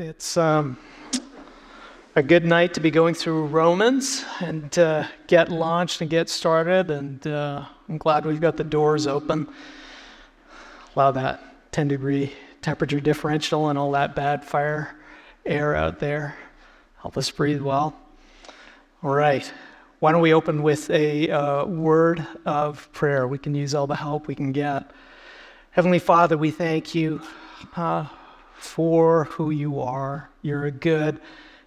It's um, a good night to be going through Romans and uh, get launched and get started. And uh, I'm glad we've got the doors open. Allow that 10 degree temperature differential and all that bad fire air out there. Help us breathe well. All right. Why don't we open with a uh, word of prayer? We can use all the help we can get. Heavenly Father, we thank you uh, for who you are. You're a good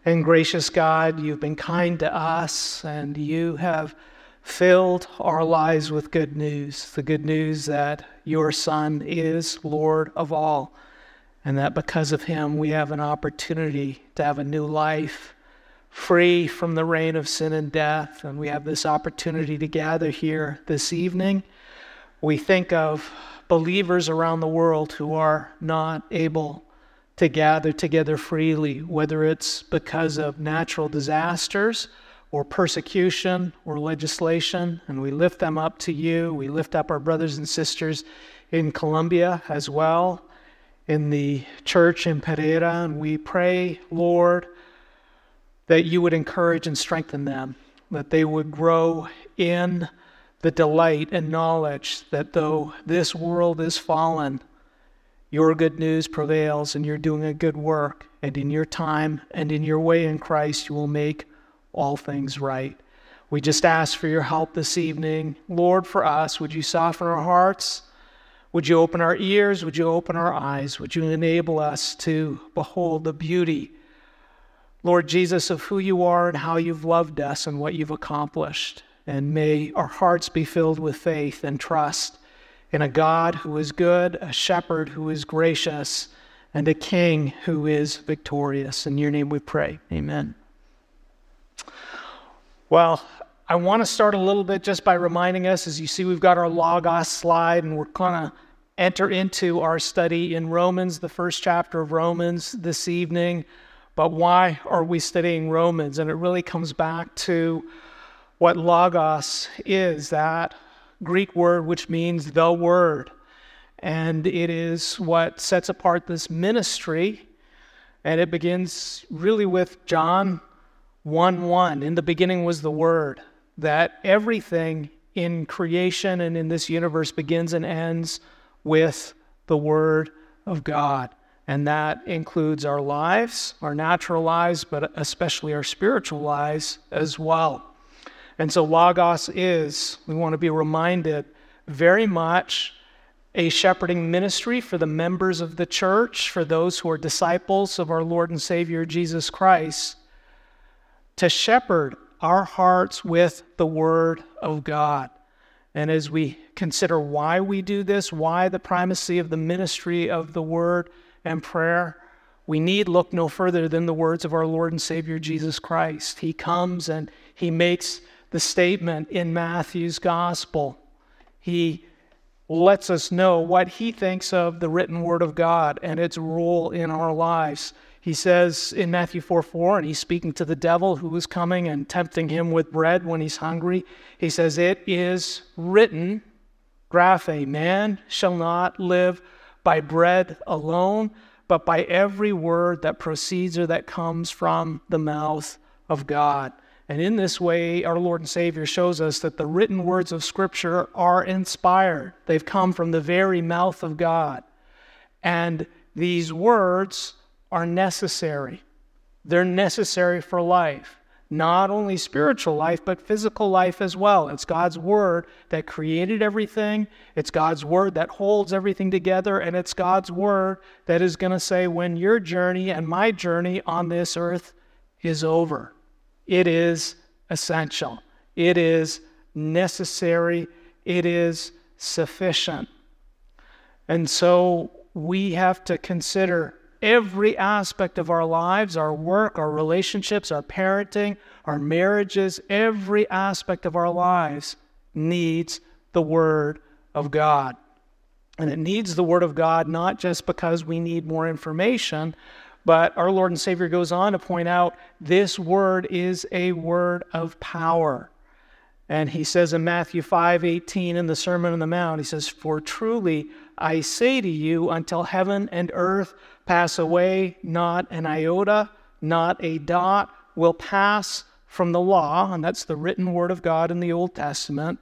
and gracious God. You've been kind to us, and you have filled our lives with good news the good news that your Son is Lord of all, and that because of him we have an opportunity to have a new life. Free from the reign of sin and death, and we have this opportunity to gather here this evening. We think of believers around the world who are not able to gather together freely, whether it's because of natural disasters or persecution or legislation, and we lift them up to you. We lift up our brothers and sisters in Colombia as well, in the church in Pereira, and we pray, Lord, that you would encourage and strengthen them, that they would grow in the delight and knowledge that though this world is fallen, your good news prevails and you're doing a good work. And in your time and in your way in Christ, you will make all things right. We just ask for your help this evening. Lord, for us, would you soften our hearts? Would you open our ears? Would you open our eyes? Would you enable us to behold the beauty, Lord Jesus, of who you are and how you've loved us and what you've accomplished? And may our hearts be filled with faith and trust in a God who is good, a shepherd who is gracious, and a king who is victorious. In your name we pray. Amen. Well, I want to start a little bit just by reminding us, as you see, we've got our Logos slide, and we're going to enter into our study in Romans, the first chapter of Romans this evening. But why are we studying Romans? And it really comes back to what Logos is that Greek word which means the word. And it is what sets apart this ministry. And it begins really with John 1 1. In the beginning was the Word. That everything in creation and in this universe begins and ends with the Word of God. And that includes our lives, our natural lives, but especially our spiritual lives as well. And so, Logos is, we want to be reminded, very much a shepherding ministry for the members of the church, for those who are disciples of our Lord and Savior Jesus Christ, to shepherd our hearts with the Word of God. And as we consider why we do this, why the primacy of the ministry of the Word and prayer, we need look no further than the words of our Lord and Savior Jesus Christ. He comes and He makes the statement in Matthew's gospel. He lets us know what he thinks of the written word of God and its role in our lives. He says in Matthew 4 4, and he's speaking to the devil who is coming and tempting him with bread when he's hungry. He says, It is written, graphe, man shall not live by bread alone, but by every word that proceeds or that comes from the mouth of God. And in this way, our Lord and Savior shows us that the written words of Scripture are inspired. They've come from the very mouth of God. And these words are necessary. They're necessary for life, not only spiritual life, but physical life as well. It's God's Word that created everything, it's God's Word that holds everything together, and it's God's Word that is going to say when your journey and my journey on this earth is over. It is essential. It is necessary. It is sufficient. And so we have to consider every aspect of our lives our work, our relationships, our parenting, our marriages, every aspect of our lives needs the Word of God. And it needs the Word of God not just because we need more information, but our Lord and Savior goes on to point out this word is a word of power. And he says in Matthew 5 18 in the Sermon on the Mount, he says, For truly I say to you, until heaven and earth pass away, not an iota, not a dot will pass from the law, and that's the written word of God in the Old Testament,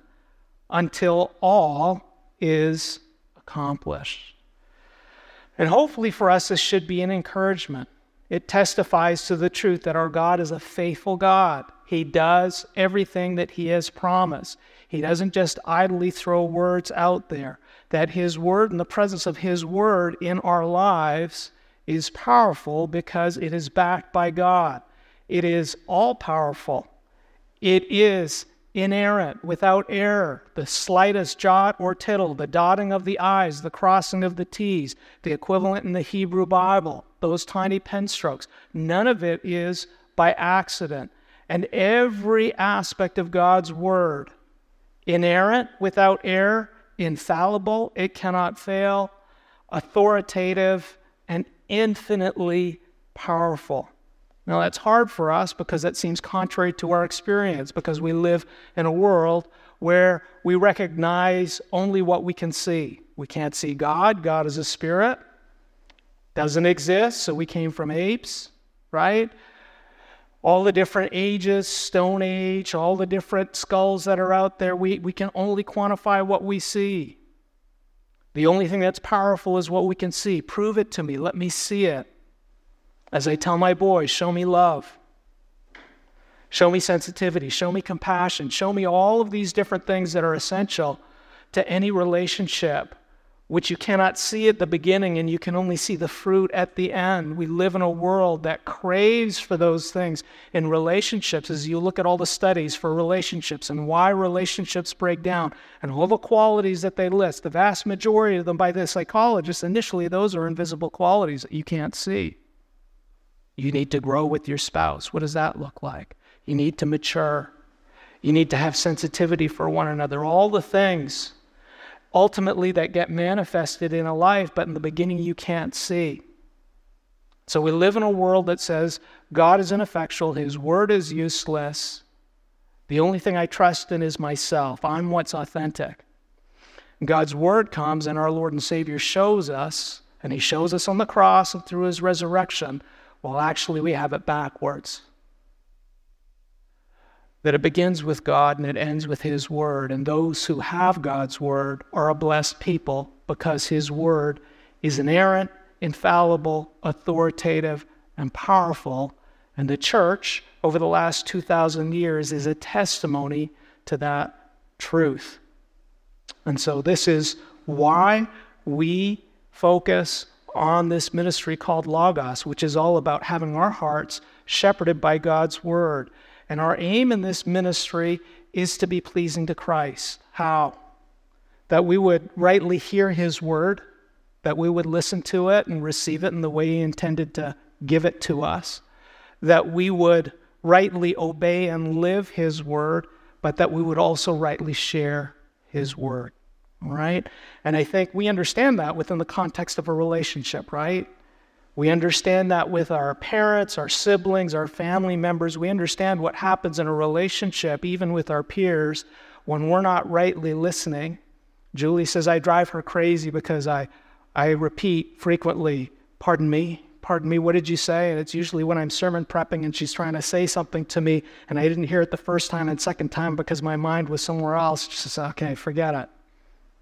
until all is accomplished. And hopefully for us, this should be an encouragement. It testifies to the truth that our God is a faithful God. He does everything that He has promised. He doesn't just idly throw words out there. That His Word and the presence of His Word in our lives is powerful because it is backed by God. It is all powerful. It is inerrant, without error, the slightest jot or tittle, the dotting of the I's, the crossing of the T's, the equivalent in the Hebrew Bible, those tiny pen strokes. None of it is by accident. And every aspect of God's Word, inerrant, without error, infallible, it cannot fail, authoritative, and infinitely powerful. Now, that's hard for us because that seems contrary to our experience, because we live in a world where we recognize only what we can see. We can't see God, God is a spirit, doesn't exist, so we came from apes, right? All the different ages, Stone Age, all the different skulls that are out there, we, we can only quantify what we see. The only thing that's powerful is what we can see. Prove it to me. Let me see it. As I tell my boys, show me love. Show me sensitivity. Show me compassion. Show me all of these different things that are essential to any relationship, which you cannot see at the beginning and you can only see the fruit at the end. We live in a world that craves for those things in relationships. As you look at all the studies for relationships and why relationships break down and all the qualities that they list, the vast majority of them by the psychologists, initially, those are invisible qualities that you can't see. You need to grow with your spouse. What does that look like? You need to mature. You need to have sensitivity for one another. All the things ultimately that get manifested in a life, but in the beginning you can't see. So we live in a world that says God is ineffectual, His word is useless. The only thing I trust in is myself. I'm what's authentic. God's word comes, and our Lord and Savior shows us, and He shows us on the cross and through His resurrection, well, actually, we have it backwards. That it begins with God and it ends with His Word. And those who have God's Word are a blessed people because His Word is inerrant, infallible, authoritative, and powerful. And the church, over the last 2,000 years, is a testimony to that truth. And so, this is why we focus on this ministry called Logos, which is all about having our hearts shepherded by God's word. And our aim in this ministry is to be pleasing to Christ. How? That we would rightly hear his word, that we would listen to it and receive it in the way he intended to give it to us, that we would rightly obey and live his word, but that we would also rightly share his word right? And I think we understand that within the context of a relationship, right? We understand that with our parents, our siblings, our family members. We understand what happens in a relationship, even with our peers, when we're not rightly listening. Julie says, I drive her crazy because I, I repeat frequently, Pardon me, pardon me, what did you say? And it's usually when I'm sermon prepping and she's trying to say something to me and I didn't hear it the first time and second time because my mind was somewhere else. She says, Okay, forget it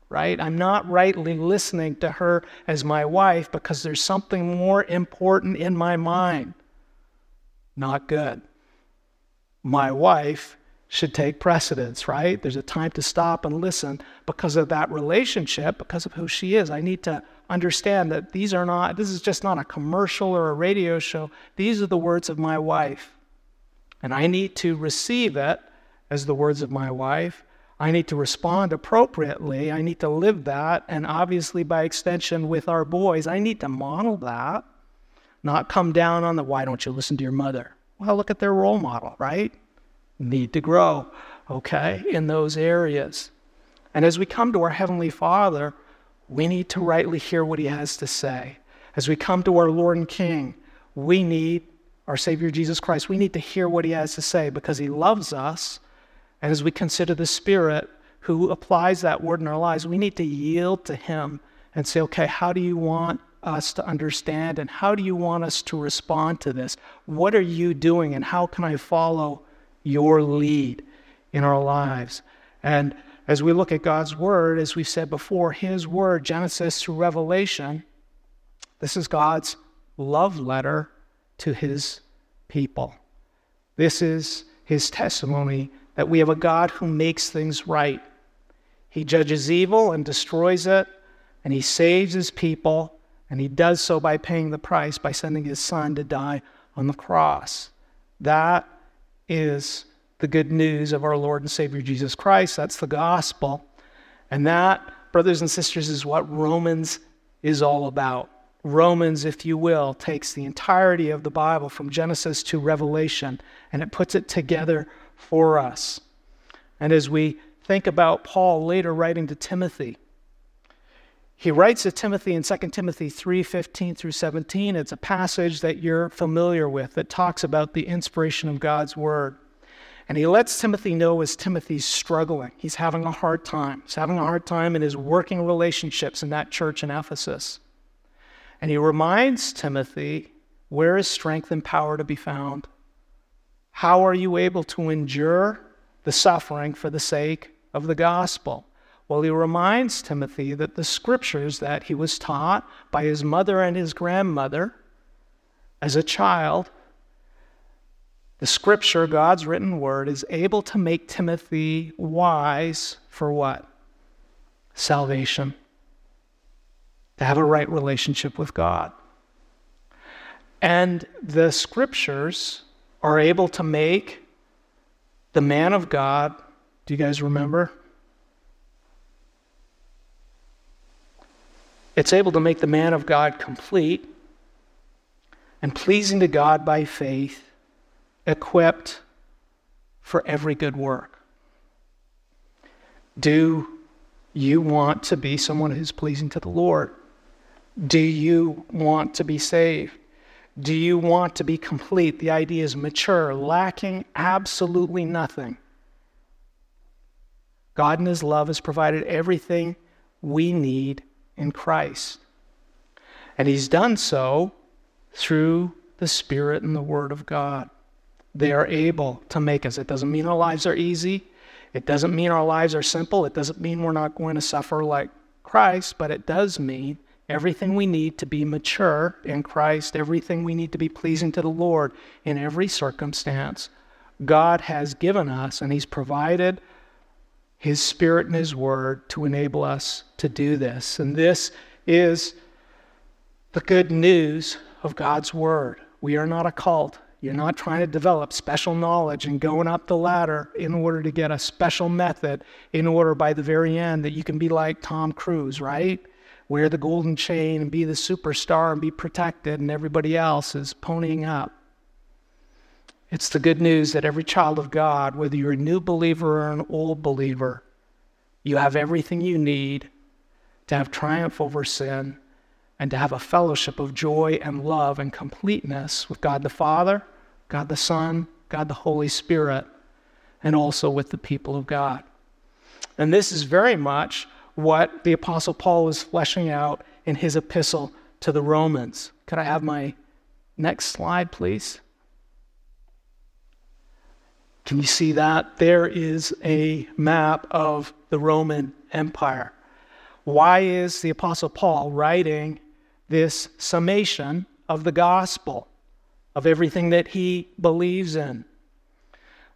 right? I'm not rightly listening to her as my wife because there's something more important in my mind. Not good. My wife should take precedence, right? There's a time to stop and listen because of that relationship, because of who she is. I need to understand that these are not, this is just not a commercial or a radio show. These are the words of my wife. And I need to receive it as the words of my wife I need to respond appropriately. I need to live that. And obviously, by extension, with our boys, I need to model that, not come down on the why don't you listen to your mother? Well, look at their role model, right? Need to grow, okay, in those areas. And as we come to our Heavenly Father, we need to rightly hear what He has to say. As we come to our Lord and King, we need our Savior Jesus Christ. We need to hear what He has to say because He loves us and as we consider the Spirit who applies that word in our lives, we need to yield to Him and say, okay, how do you want us to understand, and how do you want us to respond to this? What are you doing, and how can I follow your lead in our lives? And as we look at God's Word, as we've said before, His Word, Genesis through Revelation, this is God's love letter to His people. This is His testimony that we have a God who makes things right. He judges evil and destroys it, and He saves His people, and He does so by paying the price by sending His Son to die on the cross. That is the good news of our Lord and Savior Jesus Christ. That's the gospel. And that, brothers and sisters, is what Romans is all about. Romans, if you will, takes the entirety of the Bible from Genesis to Revelation and it puts it together for us. And as we think about Paul later writing to Timothy, he writes to Timothy in 2 Timothy 3 15 through 17. It's a passage that you're familiar with that talks about the inspiration of God's word. And he lets Timothy know as Timothy's struggling. He's having a hard time. He's having a hard time in his working relationships in that church in Ephesus. And he reminds Timothy where is strength and power to be found? How are you able to endure the suffering for the sake of the gospel? Well, he reminds Timothy that the scriptures that he was taught by his mother and his grandmother as a child the scripture, God's written word, is able to make Timothy wise for what? Salvation. To have a right relationship with God. And the scriptures are able to make the man of God, do you guys remember? It's able to make the man of God complete and pleasing to God by faith equipped for every good work. Do you want to be someone who's pleasing to the Lord? Do you want to be saved? Do you want to be complete? The idea is mature, lacking absolutely nothing. God in His love has provided everything we need in Christ. And He's done so through the Spirit and the Word of God they are able to make us. It doesn't mean our lives are easy. It doesn't mean our lives are simple. It doesn't mean we're not going to suffer like Christ, but it does mean everything we need to be mature in Christ, everything we need to be pleasing to the Lord in every circumstance. God has given us, and He's provided His Spirit and His Word to enable us to do this. And this is the good news of God's Word. We are not a cult. You're not trying to develop special knowledge and going up the ladder in order to get a special method in order by the very end that you can be like Tom Cruise, right? Wear the golden chain and be the superstar and be protected, and everybody else is ponying up. It's the good news that every child of God, whether you're a new believer or an old believer, you have everything you need to have triumph over sin and to have a fellowship of joy and love and completeness with God the Father, God the Son, God the Holy Spirit, and also with the people of God. And this is very much what the Apostle Paul was fleshing out in his epistle to the Romans. Could I have my next slide, please? Can you see that? There is a map of the Roman Empire. Why is the Apostle Paul writing this summation of the gospel, of everything that he believes in.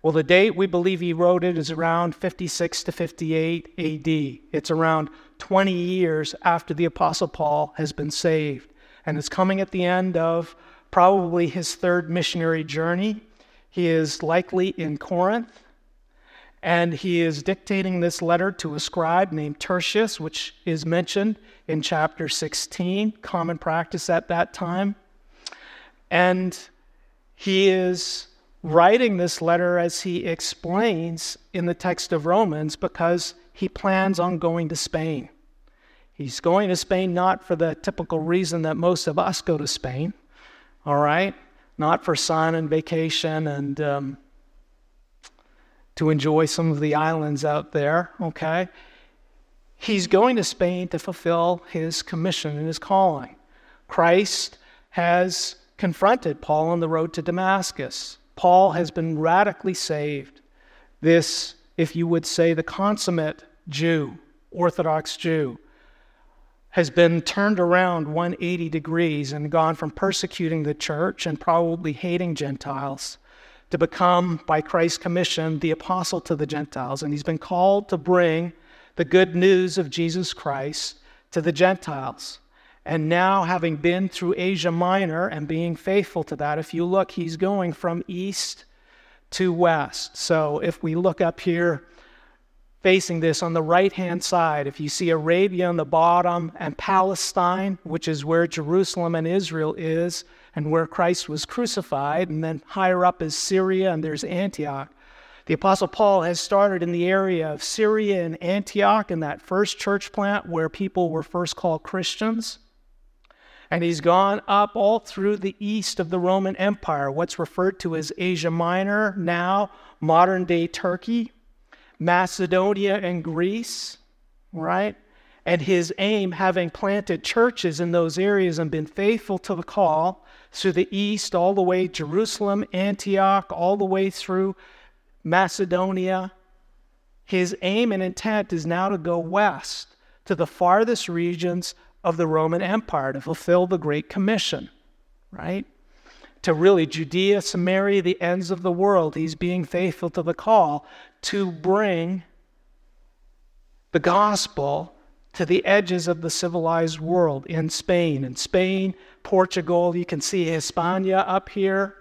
Well, the date we believe he wrote it is around 56 to 58 AD. It's around 20 years after the Apostle Paul has been saved. And it's coming at the end of probably his third missionary journey. He is likely in Corinth and he is dictating this letter to a scribe named Tertius, which is mentioned in chapter 16, common practice at that time. And he is writing this letter as he explains in the text of Romans because he plans on going to Spain. He's going to Spain not for the typical reason that most of us go to Spain, all right? Not for sun and vacation and um, to enjoy some of the islands out there, okay? He's going to Spain to fulfill his commission and his calling. Christ has confronted Paul on the road to Damascus. Paul has been radically saved. This, if you would say, the consummate Jew, Orthodox Jew, has been turned around 180 degrees and gone from persecuting the church and probably hating Gentiles to become, by Christ's commission, the apostle to the Gentiles. And he's been called to bring the good news of Jesus Christ to the Gentiles. And now, having been through Asia Minor and being faithful to that, if you look, he's going from east to west. So if we look up here, facing this on the right hand side. If you see Arabia on the bottom and Palestine, which is where Jerusalem and Israel is, and where Christ was crucified, and then higher up is Syria and there's Antioch. The Apostle Paul has started in the area of Syria and Antioch in that first church plant where people were first called Christians. And he's gone up all through the east of the Roman Empire, what's referred to as Asia Minor, now modern day Turkey. Macedonia and Greece, right? And his aim, having planted churches in those areas and been faithful to the call through the east, all the way Jerusalem, Antioch, all the way through Macedonia, his aim and intent is now to go west to the farthest regions of the Roman Empire to fulfill the Great Commission, right? to really Judea, Samaria, the ends of the world. He's being faithful to the call to bring the gospel to the edges of the civilized world in Spain. In Spain, Portugal, you can see Hispania up here,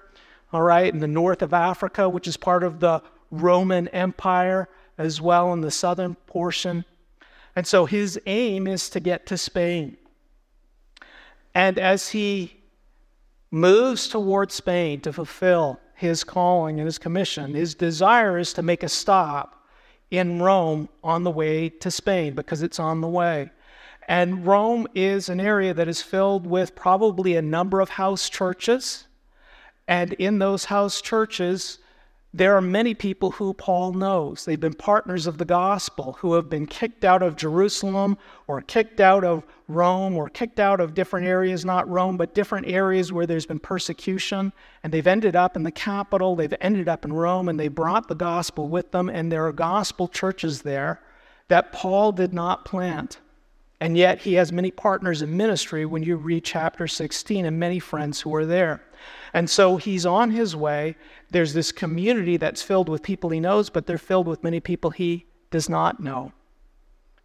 all right, in the north of Africa, which is part of the Roman Empire, as well in the southern portion. And so his aim is to get to Spain. And as he moves toward Spain to fulfill his calling and his commission. His desire is to make a stop in Rome on the way to Spain because it's on the way. And Rome is an area that is filled with probably a number of house churches. And in those house churches, there are many people who Paul knows. They've been partners of the gospel who have been kicked out of Jerusalem or kicked out of Rome or kicked out of different areas, not Rome, but different areas where there's been persecution. And they've ended up in the capital, they've ended up in Rome, and they brought the gospel with them. And there are gospel churches there that Paul did not plant. And yet he has many partners in ministry when you read chapter 16 and many friends who are there. And so he's on his way. There's this community that's filled with people he knows, but they're filled with many people he does not know.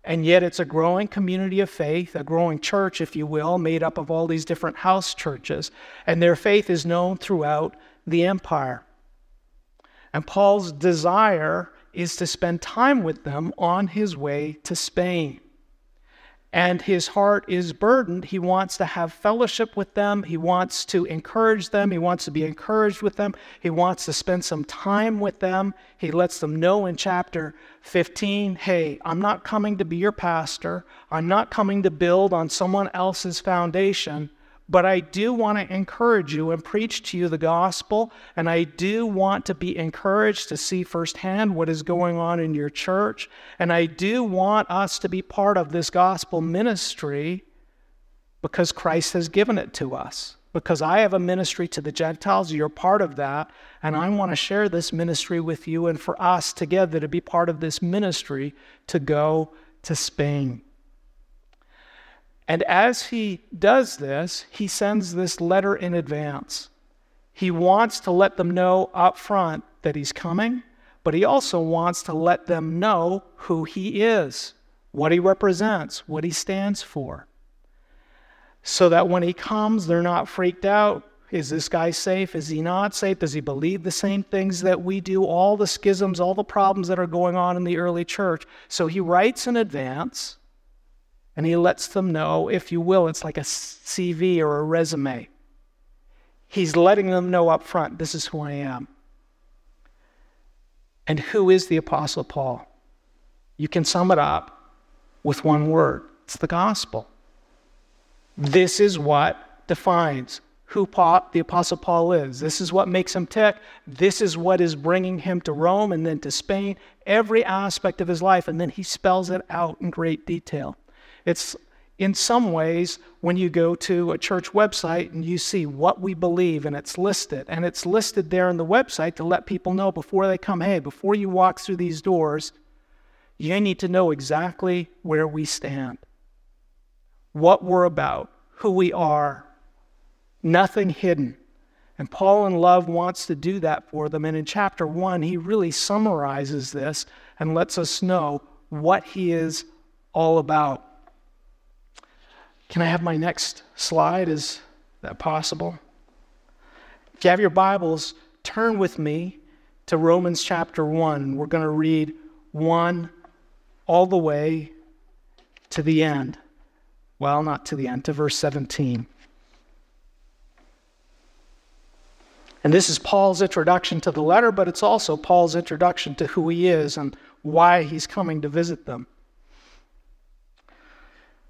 And yet it's a growing community of faith, a growing church, if you will, made up of all these different house churches. And their faith is known throughout the empire. And Paul's desire is to spend time with them on his way to Spain and his heart is burdened. He wants to have fellowship with them. He wants to encourage them. He wants to be encouraged with them. He wants to spend some time with them. He lets them know in chapter 15 hey, I'm not coming to be your pastor. I'm not coming to build on someone else's foundation. But I do want to encourage you and preach to you the gospel. And I do want to be encouraged to see firsthand what is going on in your church. And I do want us to be part of this gospel ministry because Christ has given it to us. Because I have a ministry to the Gentiles, you're part of that. And I want to share this ministry with you and for us together to be part of this ministry to go to Spain. And as he does this, he sends this letter in advance. He wants to let them know up front that he's coming, but he also wants to let them know who he is, what he represents, what he stands for. So that when he comes, they're not freaked out. Is this guy safe? Is he not safe? Does he believe the same things that we do? All the schisms, all the problems that are going on in the early church. So he writes in advance and he lets them know, if you will, it's like a CV or a resume. He's letting them know up front this is who I am. And who is the Apostle Paul? You can sum it up with one word it's the gospel. This is what defines who Paul, the Apostle Paul is. This is what makes him tick. This is what is bringing him to Rome and then to Spain, every aspect of his life. And then he spells it out in great detail. It's in some ways, when you go to a church website and you see what we believe and it's listed, and it's listed there in the website to let people know before they come, hey, before you walk through these doors, you need to know exactly where we stand, what we're about, who we are, nothing hidden. And Paul in love wants to do that for them. And in chapter one, he really summarizes this and lets us know what he is all about. Can I have my next slide? Is that possible? If you have your Bibles, turn with me to Romans chapter 1. We're going to read 1 all the way to the end. Well, not to the end, to verse 17. And this is Paul's introduction to the letter, but it's also Paul's introduction to who he is and why he's coming to visit them.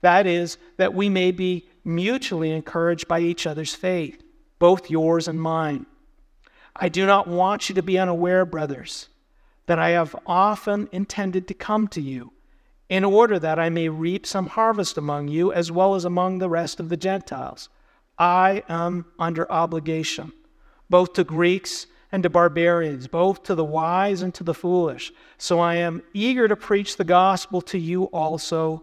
That is, that we may be mutually encouraged by each other's faith, both yours and mine. I do not want you to be unaware, brothers, that I have often intended to come to you, in order that I may reap some harvest among you as well as among the rest of the Gentiles. I am under obligation, both to Greeks and to barbarians, both to the wise and to the foolish. So I am eager to preach the gospel to you also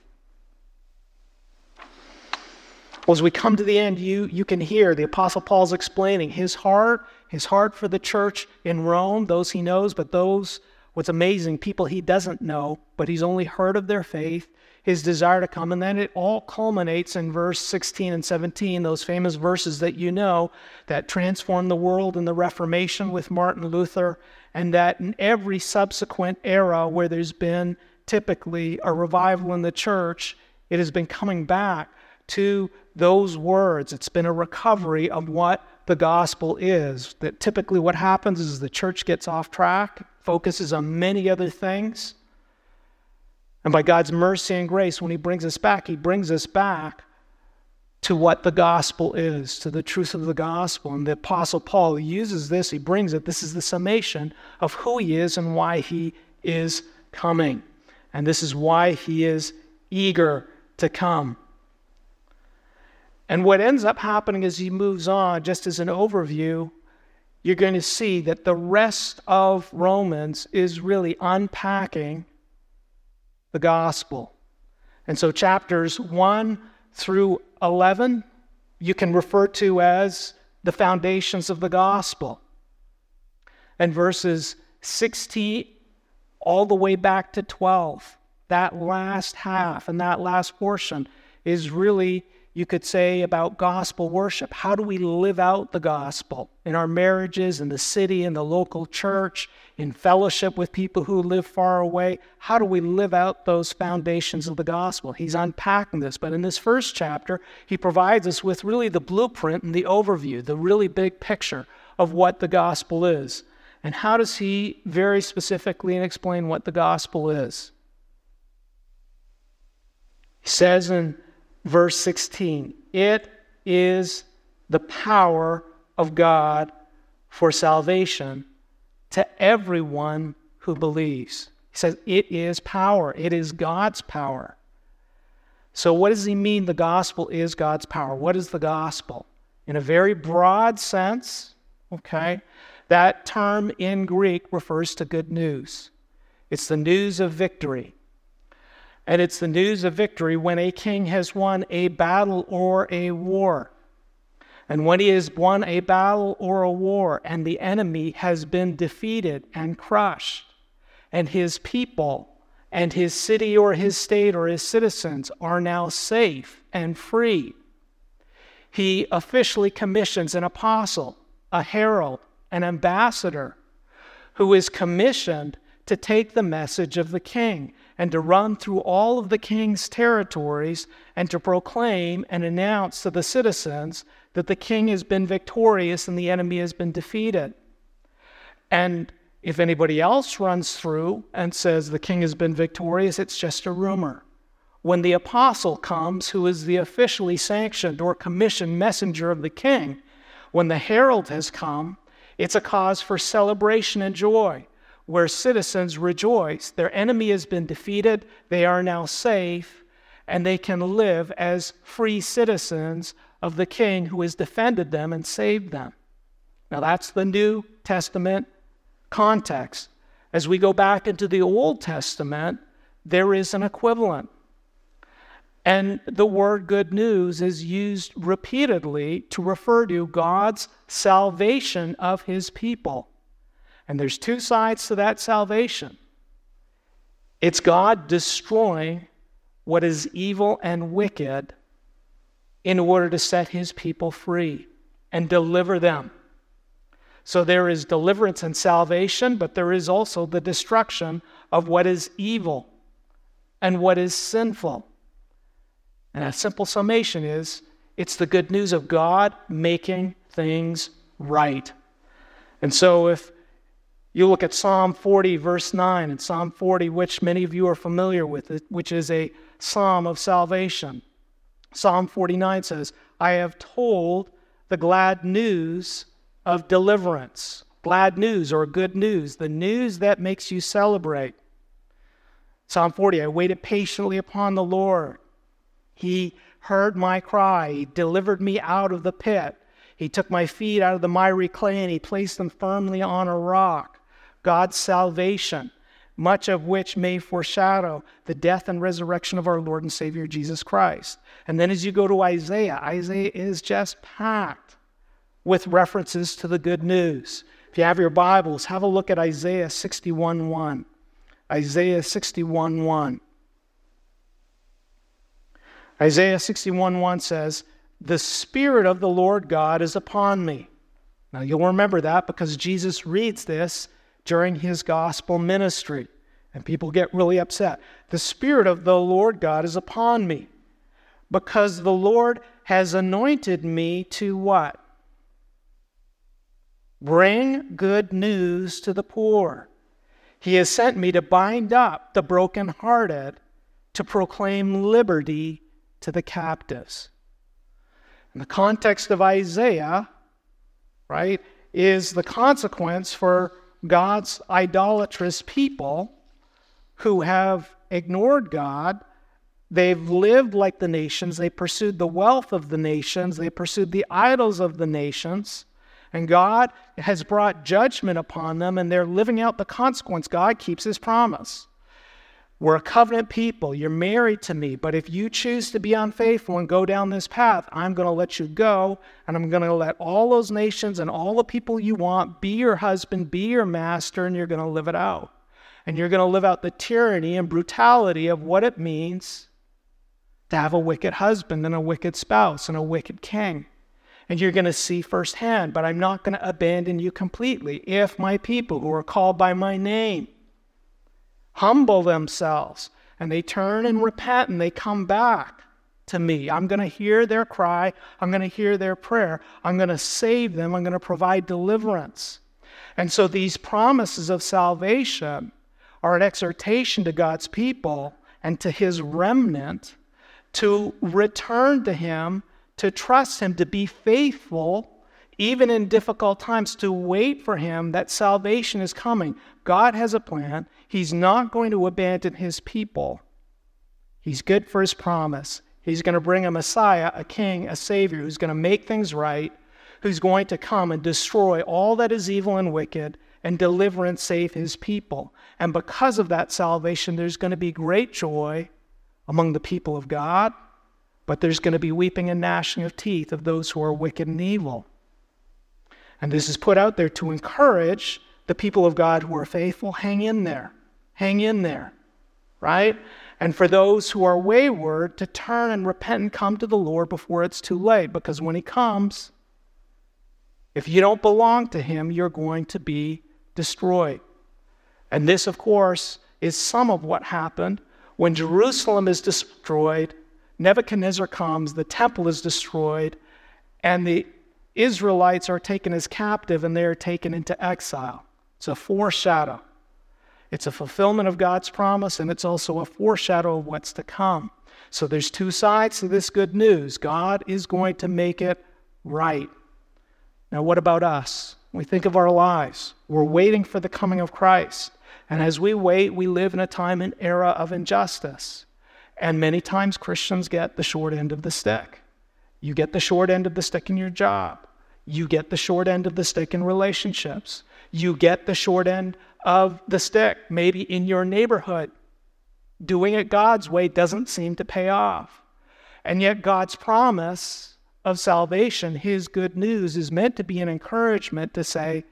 Well, as we come to the end, you, you can hear the Apostle Paul's explaining his heart, his heart for the church in Rome, those he knows, but those, what's amazing, people he doesn't know, but he's only heard of their faith, his desire to come. And then it all culminates in verse 16 and 17, those famous verses that you know that transformed the world in the Reformation with Martin Luther and that in every subsequent era where there's been typically a revival in the church, it has been coming back to those words. It's been a recovery of what the gospel is. That typically what happens is the church gets off track, focuses on many other things. And by God's mercy and grace, when He brings us back, He brings us back to what the gospel is, to the truth of the gospel. And the Apostle Paul uses this, he brings it. This is the summation of who he is and why he is coming. And this is why he is eager to come. And what ends up happening as he moves on, just as an overview, you're going to see that the rest of Romans is really unpacking the gospel. And so chapters 1 through 11, you can refer to as the foundations of the gospel. And verses 16 all the way back to 12, that last half and that last portion is really you could say about gospel worship. How do we live out the gospel in our marriages, in the city, in the local church, in fellowship with people who live far away? How do we live out those foundations of the gospel? He's unpacking this, but in this first chapter, he provides us with really the blueprint and the overview, the really big picture of what the gospel is. And how does he very specifically explain what the gospel is? He says in verse 16. It is the power of God for salvation to everyone who believes. He says it is power, it is God's power. So, what does he mean the gospel is God's power? What is the gospel? In a very broad sense, okay, that term in Greek refers to good news. It's the news of victory. And it's the news of victory when a king has won a battle or a war. And when he has won a battle or a war and the enemy has been defeated and crushed, and his people and his city or his state or his citizens are now safe and free, he officially commissions an apostle, a herald, an ambassador who is commissioned to take the message of the king and to run through all of the king's territories and to proclaim and announce to the citizens that the king has been victorious and the enemy has been defeated. And if anybody else runs through and says the king has been victorious, it's just a rumor. When the apostle comes, who is the officially sanctioned or commissioned messenger of the king, when the herald has come, it's a cause for celebration and joy where citizens rejoice. Their enemy has been defeated, they are now safe, and they can live as free citizens of the King who has defended them and saved them. Now, that's the New Testament context. As we go back into the Old Testament, there is an equivalent. And the word good news is used repeatedly to refer to God's salvation of his people. And there's two sides to that salvation it's God destroying what is evil and wicked in order to set his people free and deliver them. So there is deliverance and salvation, but there is also the destruction of what is evil and what is sinful. And a simple summation is it's the good news of God making things right. And so if you look at Psalm 40, verse 9, and Psalm 40, which many of you are familiar with, which is a psalm of salvation. Psalm 49 says, I have told the glad news of deliverance. Glad news or good news, the news that makes you celebrate. Psalm 40, I waited patiently upon the Lord. He heard my cry, He delivered me out of the pit. He took my feet out of the miry clay and He placed them firmly on a rock. God's salvation, much of which may foreshadow the death and resurrection of our Lord and Savior Jesus Christ. And then as you go to Isaiah, Isaiah is just packed with references to the good news. If you have your Bibles, have a look at Isaiah 61 1. Isaiah 61 1. Isaiah 61 1 says, The Spirit of the Lord God is upon me. Now you'll remember that because Jesus reads this during his gospel ministry. And people get really upset. The Spirit of the Lord God is upon me because the Lord has anointed me to what? Bring good news to the poor. He has sent me to bind up the brokenhearted, to proclaim liberty to the captives. In the context of Isaiah, right, is the consequence for God's idolatrous people who have ignored God. They've lived like the nations. They pursued the wealth of the nations. They pursued the idols of the nations. And God has brought judgment upon them, and they're living out the consequence. God keeps his promise. We're a covenant people. You're married to me. But if you choose to be unfaithful and go down this path, I'm going to let you go. And I'm going to let all those nations and all the people you want be your husband, be your master, and you're going to live it out. And you're going to live out the tyranny and brutality of what it means to have a wicked husband and a wicked spouse and a wicked king. And you're going to see firsthand, but I'm not going to abandon you completely if my people who are called by my name humble themselves and they turn and repent and they come back to me. I'm going to hear their cry. I'm going to hear their prayer. I'm going to save them. I'm going to provide deliverance. And so these promises of salvation are an exhortation to God's people and to his remnant to return to him, to trust him, to be faithful even in difficult times, to wait for him that salvation is coming. God has a plan. He's not going to abandon his people. He's good for his promise. He's going to bring a Messiah, a king, a Savior who's going to make things right, who's going to come and destroy all that is evil and wicked and deliver and save his people. And because of that salvation, there's going to be great joy among the people of God, but there's going to be weeping and gnashing of teeth of those who are wicked and evil. And this is put out there to encourage the people of God who are faithful. Hang in there. Hang in there. Right? And for those who are wayward, to turn and repent and come to the Lord before it's too late. Because when He comes, if you don't belong to Him, you're going to be destroyed. And this, of course, is some of what happened when Jerusalem is destroyed. Nebuchadnezzar comes, the temple is destroyed, and the Israelites are taken as captive and they are taken into exile. It's a foreshadow. It's a fulfillment of God's promise, and it's also a foreshadow of what's to come. So there's two sides to this good news. God is going to make it right. Now, what about us? We think of our lives. We're waiting for the coming of Christ. And as we wait, we live in a time and era of injustice. And many times Christians get the short end of the stick. You get the short end of the stick in your job. You get the short end of the stick in relationships. You get the short end of the stick, maybe in your neighborhood. Doing it God's way doesn't seem to pay off. And yet, God's promise of salvation, His good news, is meant to be an encouragement to say,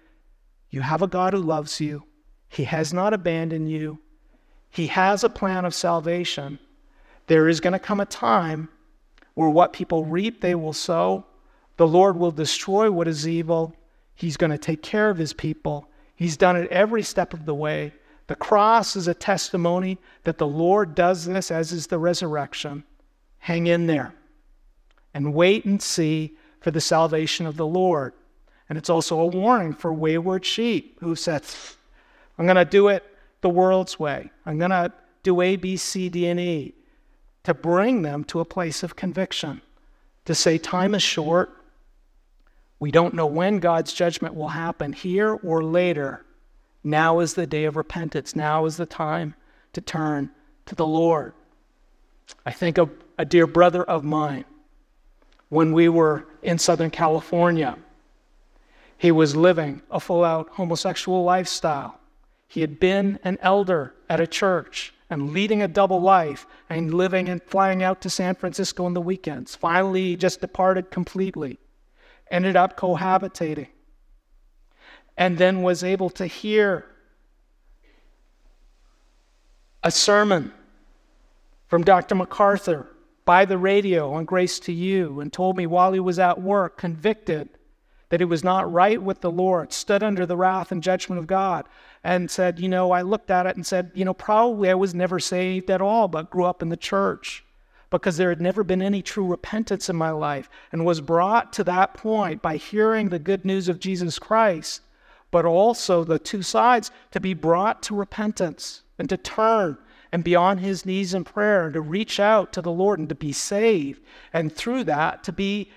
You have a God who loves you, He has not abandoned you, He has a plan of salvation. There is going to come a time where what people reap, they will sow. The Lord will destroy what is evil. He's going to take care of his people. He's done it every step of the way. The cross is a testimony that the Lord does this, as is the resurrection. Hang in there and wait and see for the salvation of the Lord. And it's also a warning for wayward sheep who says, I'm going to do it the world's way. I'm going to do A, B, C, D, and E to bring them to a place of conviction, to say, time is short. We don't know when God's judgment will happen, here or later. Now is the day of repentance. Now is the time to turn to the Lord. I think of a dear brother of mine when we were in Southern California. He was living a full out homosexual lifestyle. He had been an elder at a church and leading a double life and living and flying out to San Francisco on the weekends. Finally, he just departed completely, ended up cohabitating, and then was able to hear a sermon from Dr. MacArthur by the radio on Grace to You and told me while he was at work, convicted that he was not right with the Lord, stood under the wrath and judgment of God, and said, You know, I looked at it and said, You know, probably I was never saved at all, but grew up in the church because there had never been any true repentance in my life and was brought to that point by hearing the good news of Jesus Christ, but also the two sides to be brought to repentance and to turn and be on his knees in prayer and to reach out to the Lord and to be saved. And through that, to be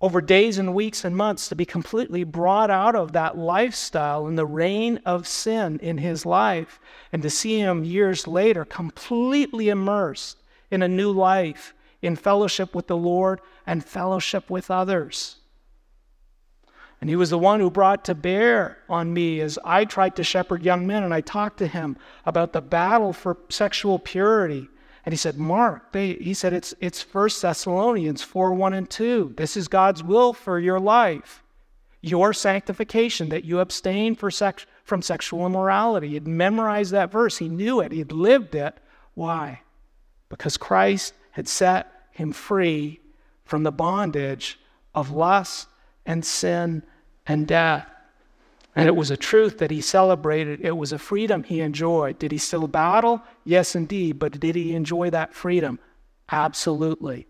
over days and weeks and months to be completely brought out of that lifestyle and the reign of sin in his life and to see him years later completely immersed in a new life in fellowship with the Lord and fellowship with others. And he was the one who brought to bear on me as I tried to shepherd young men and I talked to him about the battle for sexual purity and he said, Mark, they, he said, it's, it's 1 Thessalonians 4 1 and 2. This is God's will for your life, your sanctification, that you abstain sex, from sexual immorality. He'd memorized that verse. He knew it. He'd lived it. Why? Because Christ had set him free from the bondage of lust and sin and death. And it was a truth that he celebrated. It was a freedom he enjoyed. Did he still battle? Yes, indeed. But did he enjoy that freedom? Absolutely.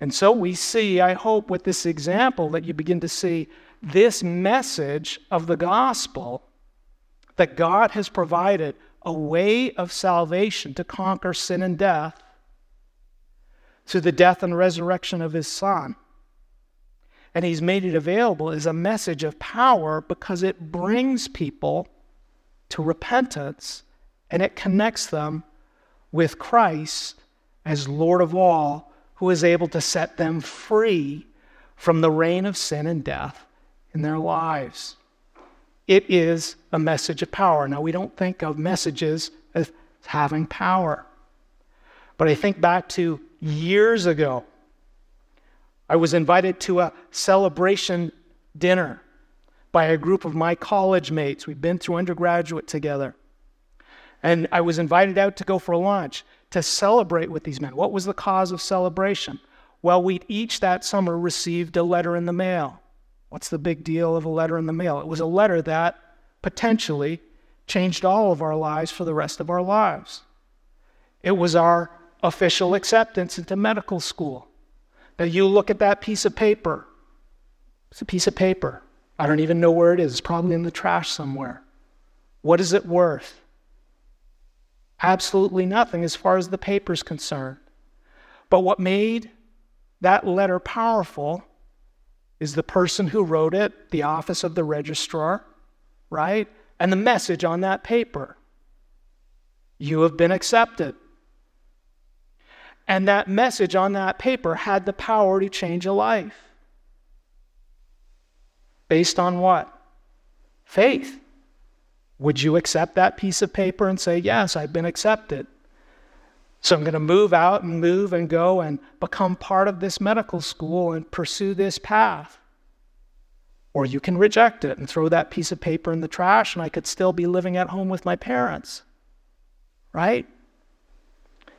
And so we see, I hope, with this example, that you begin to see this message of the gospel that God has provided a way of salvation to conquer sin and death through the death and resurrection of his Son. And he's made it available as a message of power because it brings people to repentance and it connects them with Christ as Lord of all, who is able to set them free from the reign of sin and death in their lives. It is a message of power. Now, we don't think of messages as having power. But I think back to years ago, I was invited to a celebration dinner by a group of my college mates. We've been through undergraduate together. And I was invited out to go for lunch to celebrate with these men. What was the cause of celebration? Well, we'd each that summer received a letter in the mail. What's the big deal of a letter in the mail? It was a letter that potentially changed all of our lives for the rest of our lives. It was our official acceptance into medical school. Now, you look at that piece of paper. It's a piece of paper. I don't even know where it is. It's probably in the trash somewhere. What is it worth? Absolutely nothing as far as the paper is concerned. But what made that letter powerful is the person who wrote it, the office of the registrar, right? And the message on that paper. You have been accepted. And that message on that paper had the power to change a life. Based on what? Faith. Would you accept that piece of paper and say, Yes, I've been accepted? So I'm going to move out and move and go and become part of this medical school and pursue this path. Or you can reject it and throw that piece of paper in the trash, and I could still be living at home with my parents. Right?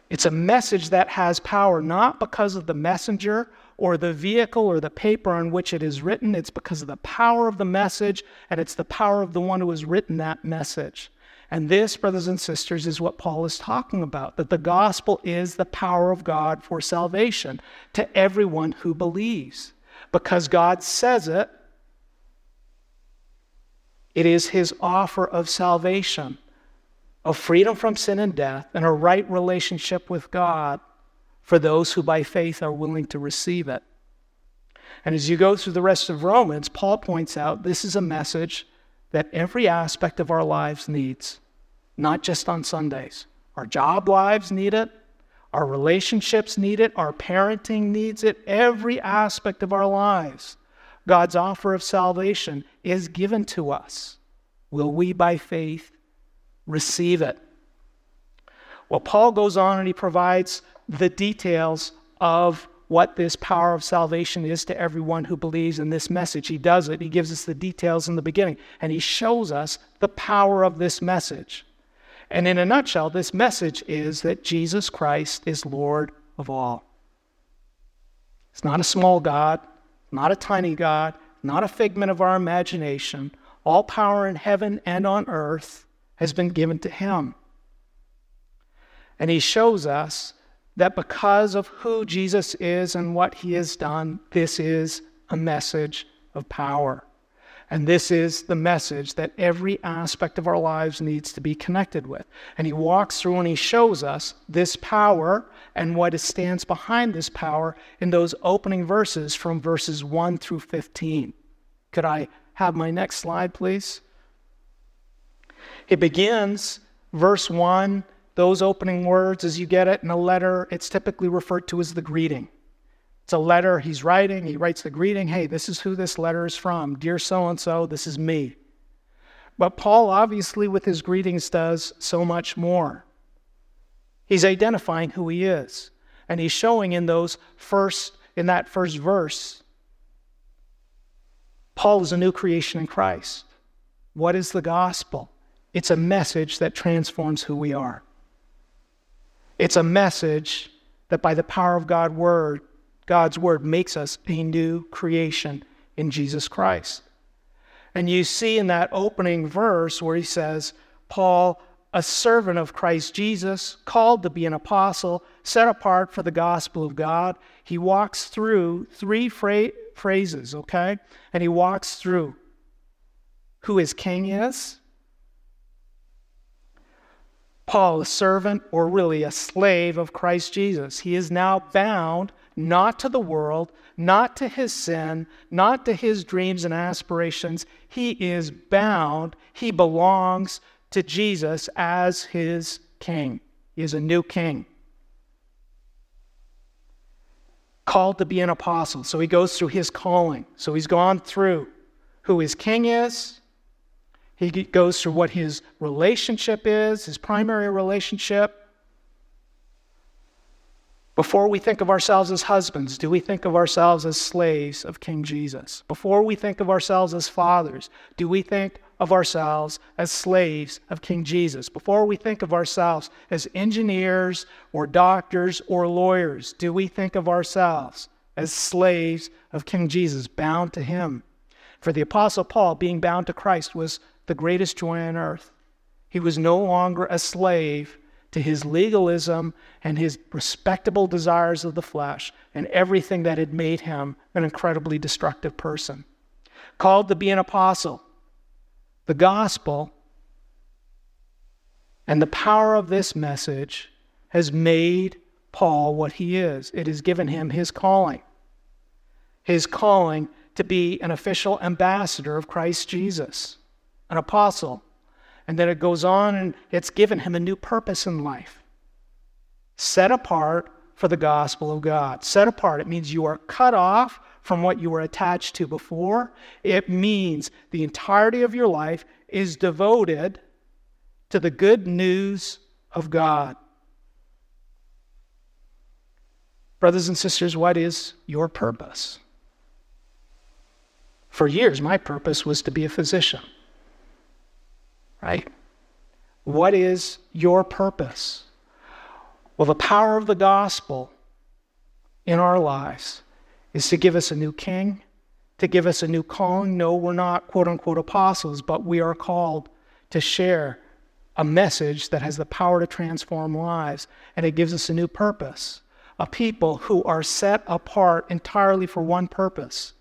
It's a message that has power not because of the messenger or the vehicle or the paper on which it is written. It's because of the power of the message and it's the power of the one who has written that message. And this, brothers and sisters, is what Paul is talking about that the gospel is the power of God for salvation to everyone who believes. Because God says it, it is his offer of salvation of freedom from sin and death and a right relationship with God for those who by faith are willing to receive it. And as you go through the rest of Romans, Paul points out this is a message that every aspect of our lives needs, not just on Sundays. Our job lives need it, our relationships need it, our parenting needs it, every aspect of our lives. God's offer of salvation is given to us. Will we, by faith, receive it. Well, Paul goes on and he provides the details of what this power of salvation is to everyone who believes in this message. He does it, he gives us the details in the beginning, and he shows us the power of this message. And in a nutshell, this message is that Jesus Christ is Lord of all. It's not a small God, not a tiny God, not a figment of our imagination. All power in heaven and on earth has been given to him. And he shows us that because of who Jesus is and what he has done, this is a message of power. And this is the message that every aspect of our lives needs to be connected with. And he walks through and he shows us this power and what stands behind this power in those opening verses from verses 1 through 15. Could I have my next slide, please? It begins, verse 1, those opening words, as you get it in a letter, it's typically referred to as the greeting. It's a letter he's writing. He writes the greeting Hey, this is who this letter is from. Dear so and so, this is me. But Paul, obviously, with his greetings, does so much more. He's identifying who he is. And he's showing in those first, in that first verse, Paul is a new creation in Christ. What is the gospel? It's a message that transforms who we are. It's a message that by the power of God word, God's word makes us a new creation in Jesus Christ. And you see in that opening verse where he says, Paul, a servant of Christ Jesus, called to be an apostle, set apart for the gospel of God. He walks through three fra- phrases, okay? And he walks through who his king is. Paul, a servant or really a slave of Christ Jesus. He is now bound not to the world, not to his sin, not to his dreams and aspirations. He is bound, he belongs to Jesus as his king. He is a new king. Called to be an apostle. So he goes through his calling. So he's gone through who his king is. He goes through what his relationship is, his primary relationship. Before we think of ourselves as husbands, do we think of ourselves as slaves of King Jesus? Before we think of ourselves as fathers, do we think of ourselves as slaves of King Jesus? Before we think of ourselves as engineers or doctors or lawyers, do we think of ourselves as slaves of King Jesus, bound to Him? For the Apostle Paul, being bound to Christ was the greatest joy on earth. He was no longer a slave to his legalism and his respectable desires of the flesh and everything that had made him an incredibly destructive person. Called to be an apostle, the gospel and the power of this message has made Paul what he is. It has given him his calling. His calling to be an official ambassador of Christ Jesus, an apostle, and then it goes on and it's given him a new purpose in life. Set apart for the gospel of God. Set apart, it means you are cut off from what you were attached to before. It means the entirety of your life is devoted to the good news of God. Brothers and sisters, what is your purpose? For years, my purpose was to be a physician right? What is your purpose? Well, the power of the gospel in our lives is to give us a new king, to give us a new calling. No, we're not quote unquote apostles, but we are called to share a message that has the power to transform lives, and it gives us a new purpose. A people who are set apart entirely for one purpose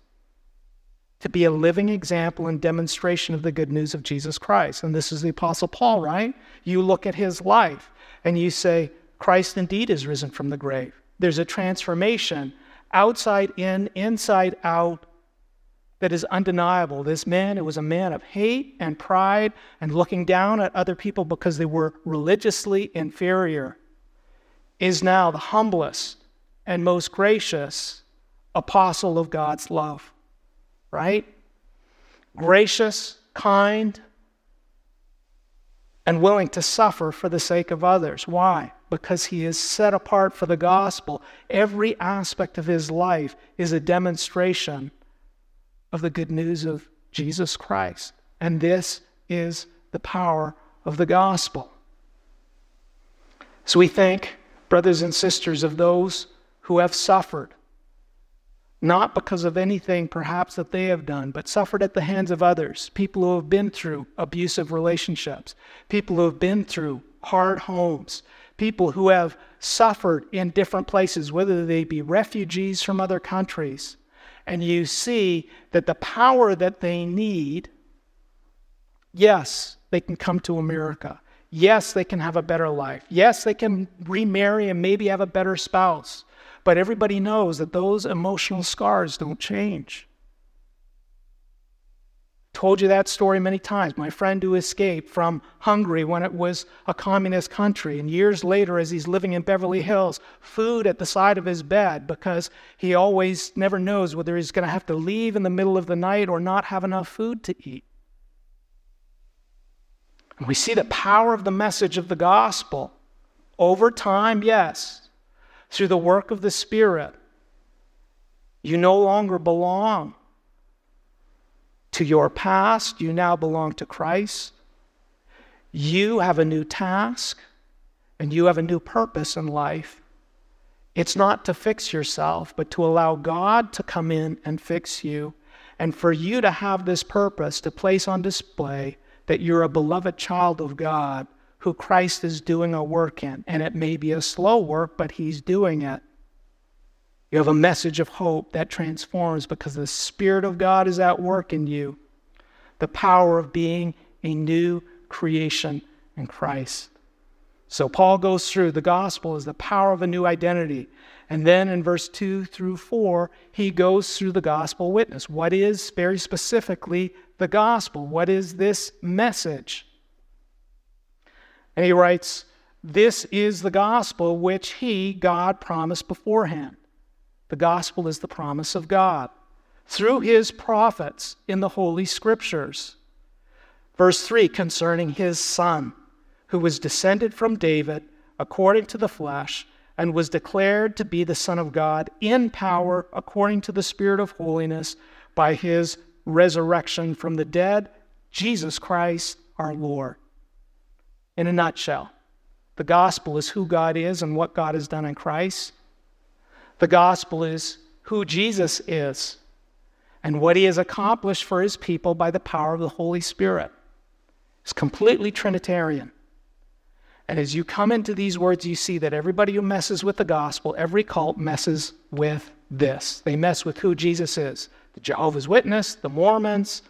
to be a living example and demonstration of the good news of Jesus Christ. And this is the Apostle Paul, right? You look at his life and you say, Christ indeed is risen from the grave. There's a transformation, outside in, inside out, that is undeniable. This man, it was a man of hate and pride and looking down at other people because they were religiously inferior, is now the humblest and most gracious apostle of God's love right? Gracious, kind, and willing to suffer for the sake of others. Why? Because he is set apart for the gospel. Every aspect of his life is a demonstration of the good news of Jesus Christ. And this is the power of the gospel. So we think, brothers and sisters, of those who have suffered not because of anything perhaps that they have done, but suffered at the hands of others, people who have been through abusive relationships, people who have been through hard homes, people who have suffered in different places, whether they be refugees from other countries. And you see that the power that they need, yes, they can come to America. Yes, they can have a better life. Yes, they can remarry and maybe have a better spouse. But everybody knows that those emotional scars don't change. Told you that story many times. My friend who escaped from Hungary when it was a communist country, and years later, as he's living in Beverly Hills, food at the side of his bed because he always never knows whether he's going to have to leave in the middle of the night or not have enough food to eat. And we see the power of the message of the gospel. Over time, yes, through the work of the Spirit, you no longer belong to your past, you now belong to Christ. You have a new task and you have a new purpose in life. It's not to fix yourself, but to allow God to come in and fix you, and for you to have this purpose to place on display that you're a beloved child of God who Christ is doing a work in. And it may be a slow work, but He's doing it. You have a message of hope that transforms because the Spirit of God is at work in you. The power of being a new creation in Christ. So Paul goes through the gospel is the power of a new identity. And then in verse 2 through 4, he goes through the gospel witness. What is, very specifically, the gospel? What is this message? And he writes, This is the gospel which he, God, promised beforehand. The gospel is the promise of God through his prophets in the Holy Scriptures. Verse 3 concerning his son who was descended from David according to the flesh, and was declared to be the Son of God in power according to the Spirit of holiness by his resurrection from the dead, Jesus Christ our Lord. In a nutshell, the gospel is who God is and what God has done in Christ. The gospel is who Jesus is and what he has accomplished for his people by the power of the Holy Spirit. It's completely Trinitarian. And as you come into these words, you see that everybody who messes with the gospel, every cult messes with this. They mess with who Jesus is. The Jehovah's Witness, the Mormons,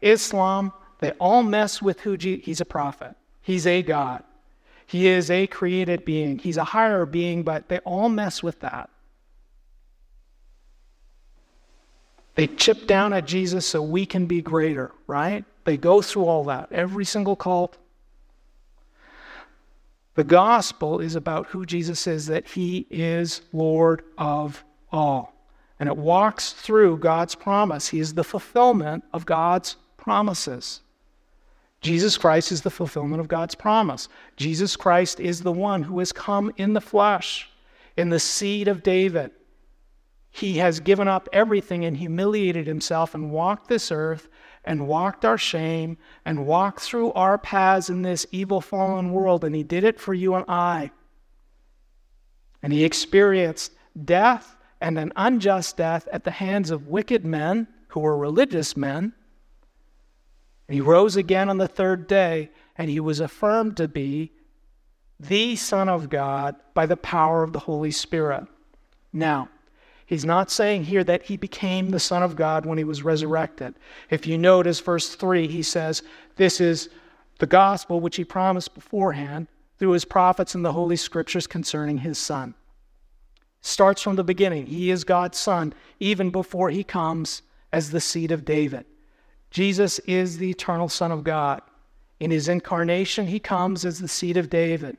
Islam, they all mess with who he's a prophet. He's a God. He is a created being. He's a higher being, but they all mess with that. They chip down at Jesus so we can be greater, right? They go through all that. Every single cult, the gospel is about who Jesus is, that he is Lord of all. And it walks through God's promise. He is the fulfillment of God's promises. Jesus Christ is the fulfillment of God's promise. Jesus Christ is the one who has come in the flesh, in the seed of David. He has given up everything and humiliated himself and walked this earth and walked our shame and walked through our paths in this evil fallen world. And He did it for you and I. And He experienced death and an unjust death at the hands of wicked men who were religious men. He rose again on the third day, and He was affirmed to be the Son of God by the power of the Holy Spirit. Now, He's not saying here that he became the Son of God when he was resurrected. If you notice verse 3, he says, This is the gospel which he promised beforehand through his prophets in the Holy Scriptures concerning his Son. Starts from the beginning. He is God's Son, even before he comes as the seed of David. Jesus is the eternal Son of God. In his incarnation, he comes as the seed of David.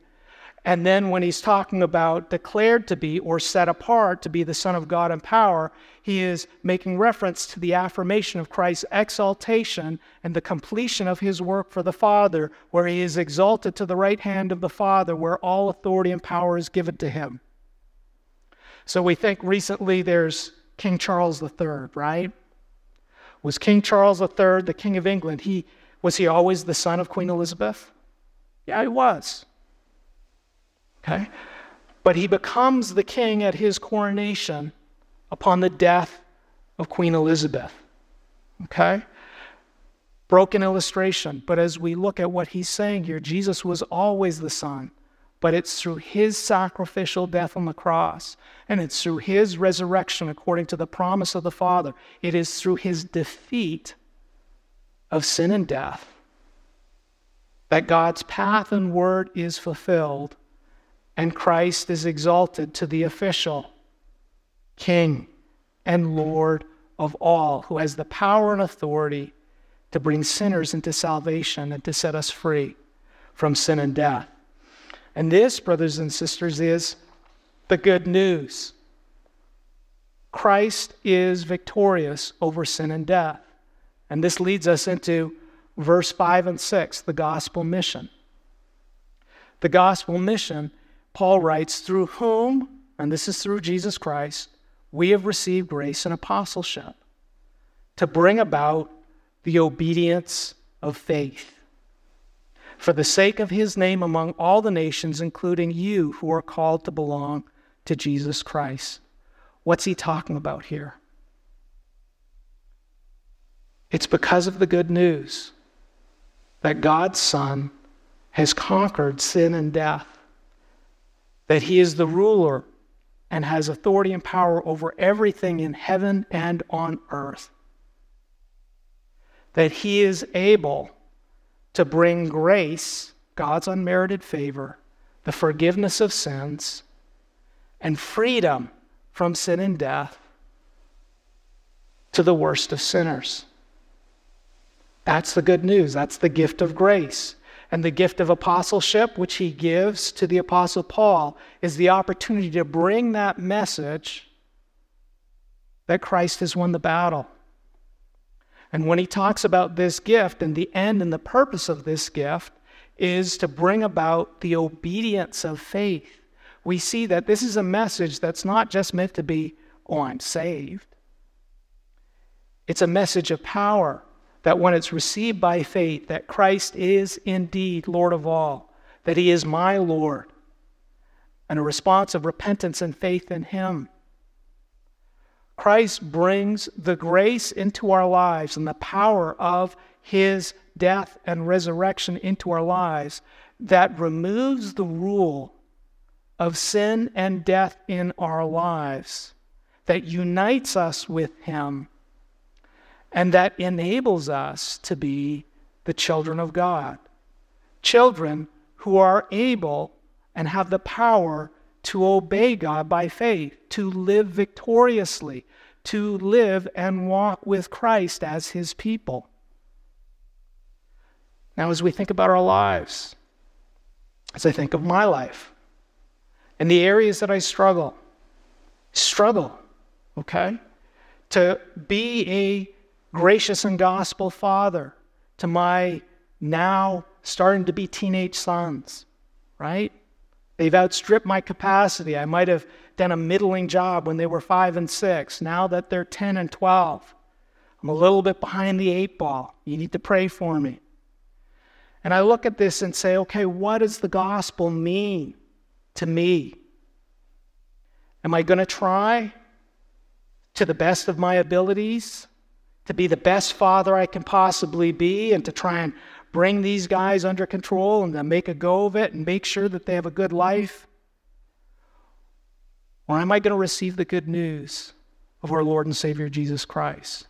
And then when he's talking about declared to be or set apart to be the Son of God in power, he is making reference to the affirmation of Christ's exaltation and the completion of his work for the Father, where he is exalted to the right hand of the Father, where all authority and power is given to him. So we think recently there's King Charles III, right? Was King Charles III the King of England? He, was he always the son of Queen Elizabeth? Yeah, he was. Okay? But he becomes the king at his coronation upon the death of Queen Elizabeth. Okay? Broken illustration, but as we look at what he's saying here, Jesus was always the Son, but it's through his sacrificial death on the cross, and it's through his resurrection according to the promise of the Father. It is through his defeat of sin and death that God's path and word is fulfilled and Christ is exalted to the official King and Lord of all, who has the power and authority to bring sinners into salvation and to set us free from sin and death. And this, brothers and sisters, is the good news. Christ is victorious over sin and death. And this leads us into verse 5 and 6, the gospel mission. The gospel mission Paul writes, through whom, and this is through Jesus Christ, we have received grace and apostleship to bring about the obedience of faith. For the sake of his name among all the nations, including you who are called to belong to Jesus Christ. What's he talking about here? It's because of the good news that God's Son has conquered sin and death, that he is the ruler and has authority and power over everything in heaven and on earth, that he is able to bring grace, God's unmerited favor, the forgiveness of sins, and freedom from sin and death to the worst of sinners. That's the good news. That's the gift of grace. And the gift of apostleship, which he gives to the Apostle Paul, is the opportunity to bring that message that Christ has won the battle. And when he talks about this gift and the end and the purpose of this gift is to bring about the obedience of faith, we see that this is a message that's not just meant to be, oh, I'm saved. It's a message of power that when it's received by faith, that Christ is indeed Lord of all, that He is my Lord, and a response of repentance and faith in Him. Christ brings the grace into our lives and the power of His death and resurrection into our lives that removes the rule of sin and death in our lives, that unites us with Him and that enables us to be the children of God. Children who are able and have the power to obey God by faith, to live victoriously, to live and walk with Christ as his people. Now, as we think about our lives, as I think of my life, and the areas that I struggle, struggle, okay? To be a gracious and gospel father to my now starting to be teenage sons, right? They've outstripped my capacity. I might have done a middling job when they were five and six. Now that they're 10 and 12, I'm a little bit behind the eight ball. You need to pray for me. And I look at this and say, okay, what does the gospel mean to me? Am I going to try to the best of my abilities to be the best father I can possibly be and to try and bring these guys under control and make a go of it and make sure that they have a good life? Or am I going to receive the good news of our Lord and Savior Jesus Christ?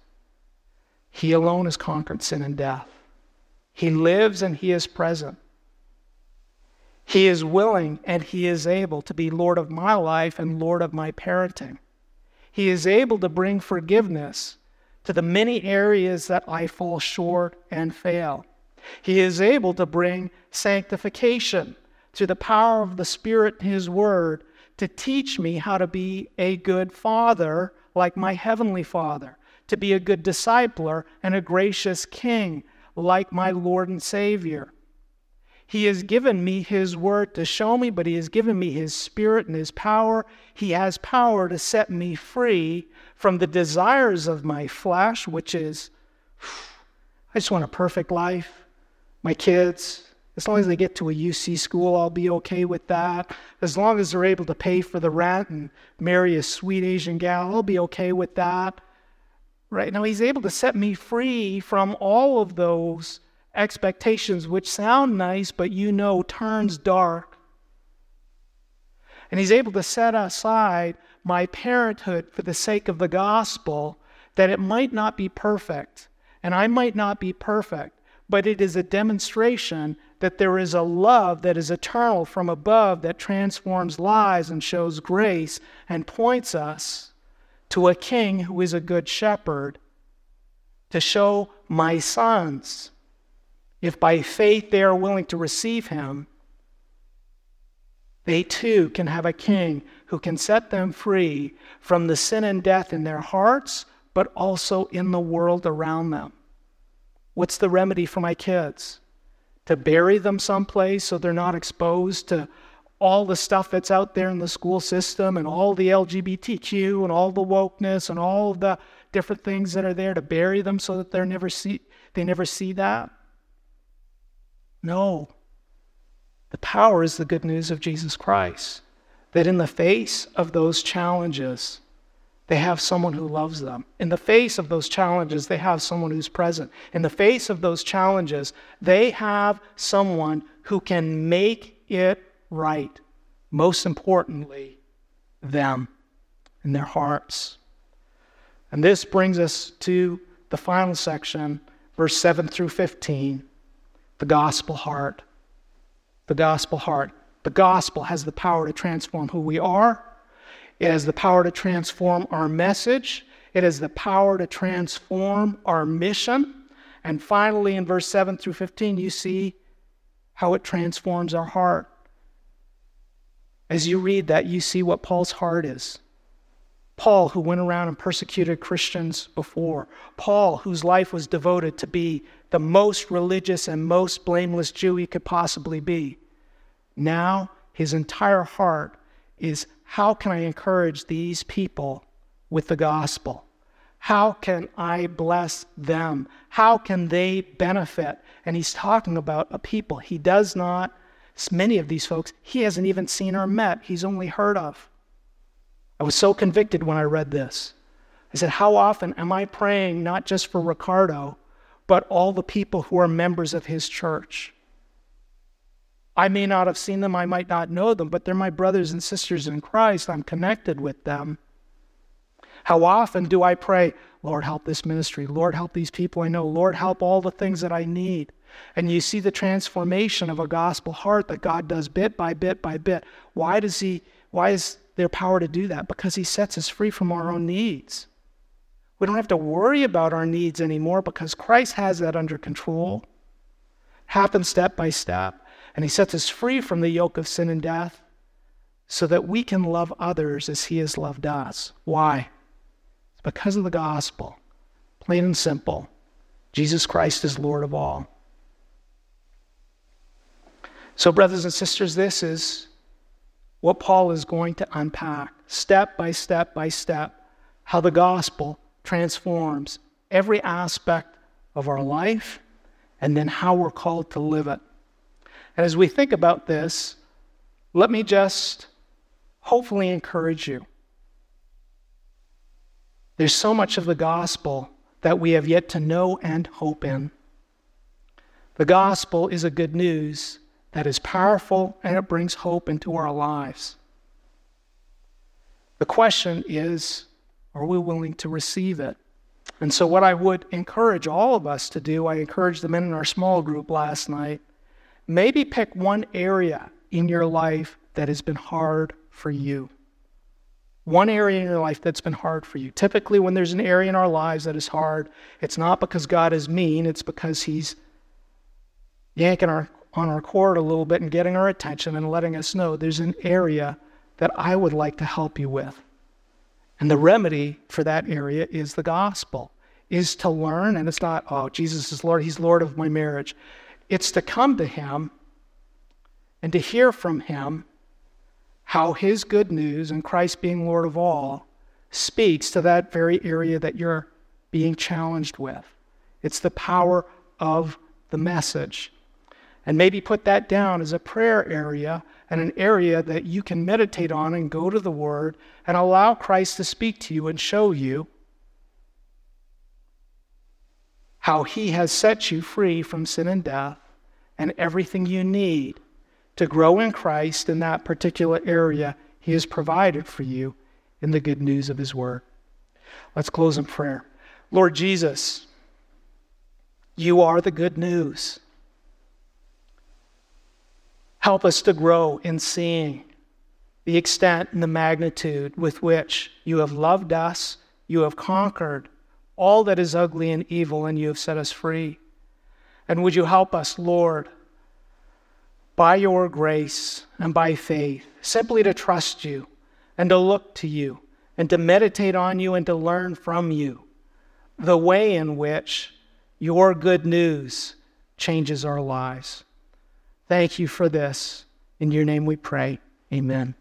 He alone has conquered sin and death. He lives and He is present. He is willing and He is able to be Lord of my life and Lord of my parenting. He is able to bring forgiveness to the many areas that I fall short and fail. He is able to bring sanctification through the power of the Spirit in His Word to teach me how to be a good father like my Heavenly Father, to be a good discipler and a gracious King like my Lord and Savior. He has given me His Word to show me, but He has given me His Spirit and His power. He has power to set me free from the desires of my flesh, which is, I just want a perfect life. My kids, as long as they get to a UC school, I'll be okay with that. As long as they're able to pay for the rent and marry a sweet Asian gal, I'll be okay with that. Right now, He's able to set me free from all of those expectations, which sound nice, but you know turns dark. And He's able to set aside my parenthood for the sake of the gospel, that it might not be perfect, and I might not be perfect, but it is a demonstration that there is a love that is eternal from above that transforms lives and shows grace and points us to a king who is a good shepherd to show my sons, if by faith they are willing to receive him, they too can have a king who can set them free from the sin and death in their hearts, but also in the world around them. What's the remedy for my kids? To bury them someplace so they're not exposed to all the stuff that's out there in the school system and all the LGBTQ and all the wokeness and all the different things that are there to bury them so that they never see they never see that? No. The power is the good news of Jesus Christ that in the face of those challenges, they have someone who loves them. In the face of those challenges, they have someone who's present. In the face of those challenges, they have someone who can make it right. Most importantly, them in their hearts. And this brings us to the final section, verse 7 through 15 the gospel heart. The gospel heart. The gospel has the power to transform who we are, it has the power to transform our message, it has the power to transform our mission. And finally, in verse 7 through 15, you see how it transforms our heart. As you read that, you see what Paul's heart is. Paul, who went around and persecuted Christians before. Paul, whose life was devoted to be the most religious and most blameless Jew he could possibly be. Now, his entire heart is how can I encourage these people with the gospel? How can I bless them? How can they benefit? And he's talking about a people he does not, many of these folks, he hasn't even seen or met, he's only heard of. I was so convicted when I read this. I said, How often am I praying not just for Ricardo, but all the people who are members of his church? I may not have seen them, I might not know them, but they're my brothers and sisters in Christ. I'm connected with them. How often do I pray, Lord, help this ministry. Lord, help these people I know. Lord, help all the things that I need. And you see the transformation of a gospel heart that God does bit by bit by bit. Why does He, why is there power to do that because He sets us free from our own needs. We don't have to worry about our needs anymore because Christ has that under control. Happens step by step. And He sets us free from the yoke of sin and death so that we can love others as He has loved us. Why? Because of the gospel. Plain and simple. Jesus Christ is Lord of all. So, brothers and sisters, this is what Paul is going to unpack step by step by step how the gospel transforms every aspect of our life and then how we're called to live it. And as we think about this, let me just hopefully encourage you. There's so much of the gospel that we have yet to know and hope in. The gospel is a good news that is powerful and it brings hope into our lives. The question is are we willing to receive it? And so, what I would encourage all of us to do, I encouraged the men in our small group last night, maybe pick one area in your life that has been hard for you. One area in your life that's been hard for you. Typically, when there's an area in our lives that is hard, it's not because God is mean, it's because He's yanking our on our cord a little bit and getting our attention and letting us know there's an area that I would like to help you with. And the remedy for that area is the gospel, is to learn, and it's not, oh, Jesus is Lord, He's Lord of my marriage. It's to come to Him and to hear from Him how His good news and Christ being Lord of all speaks to that very area that you're being challenged with. It's the power of the message and maybe put that down as a prayer area and an area that you can meditate on and go to the Word and allow Christ to speak to you and show you how He has set you free from sin and death and everything you need to grow in Christ in that particular area He has provided for you in the good news of His Word. Let's close in prayer. Lord Jesus, you are the good news. Help us to grow in seeing the extent and the magnitude with which you have loved us, you have conquered all that is ugly and evil, and you have set us free. And would you help us, Lord, by your grace and by faith, simply to trust you and to look to you and to meditate on you and to learn from you the way in which your good news changes our lives. Thank you for this. In your name we pray. Amen.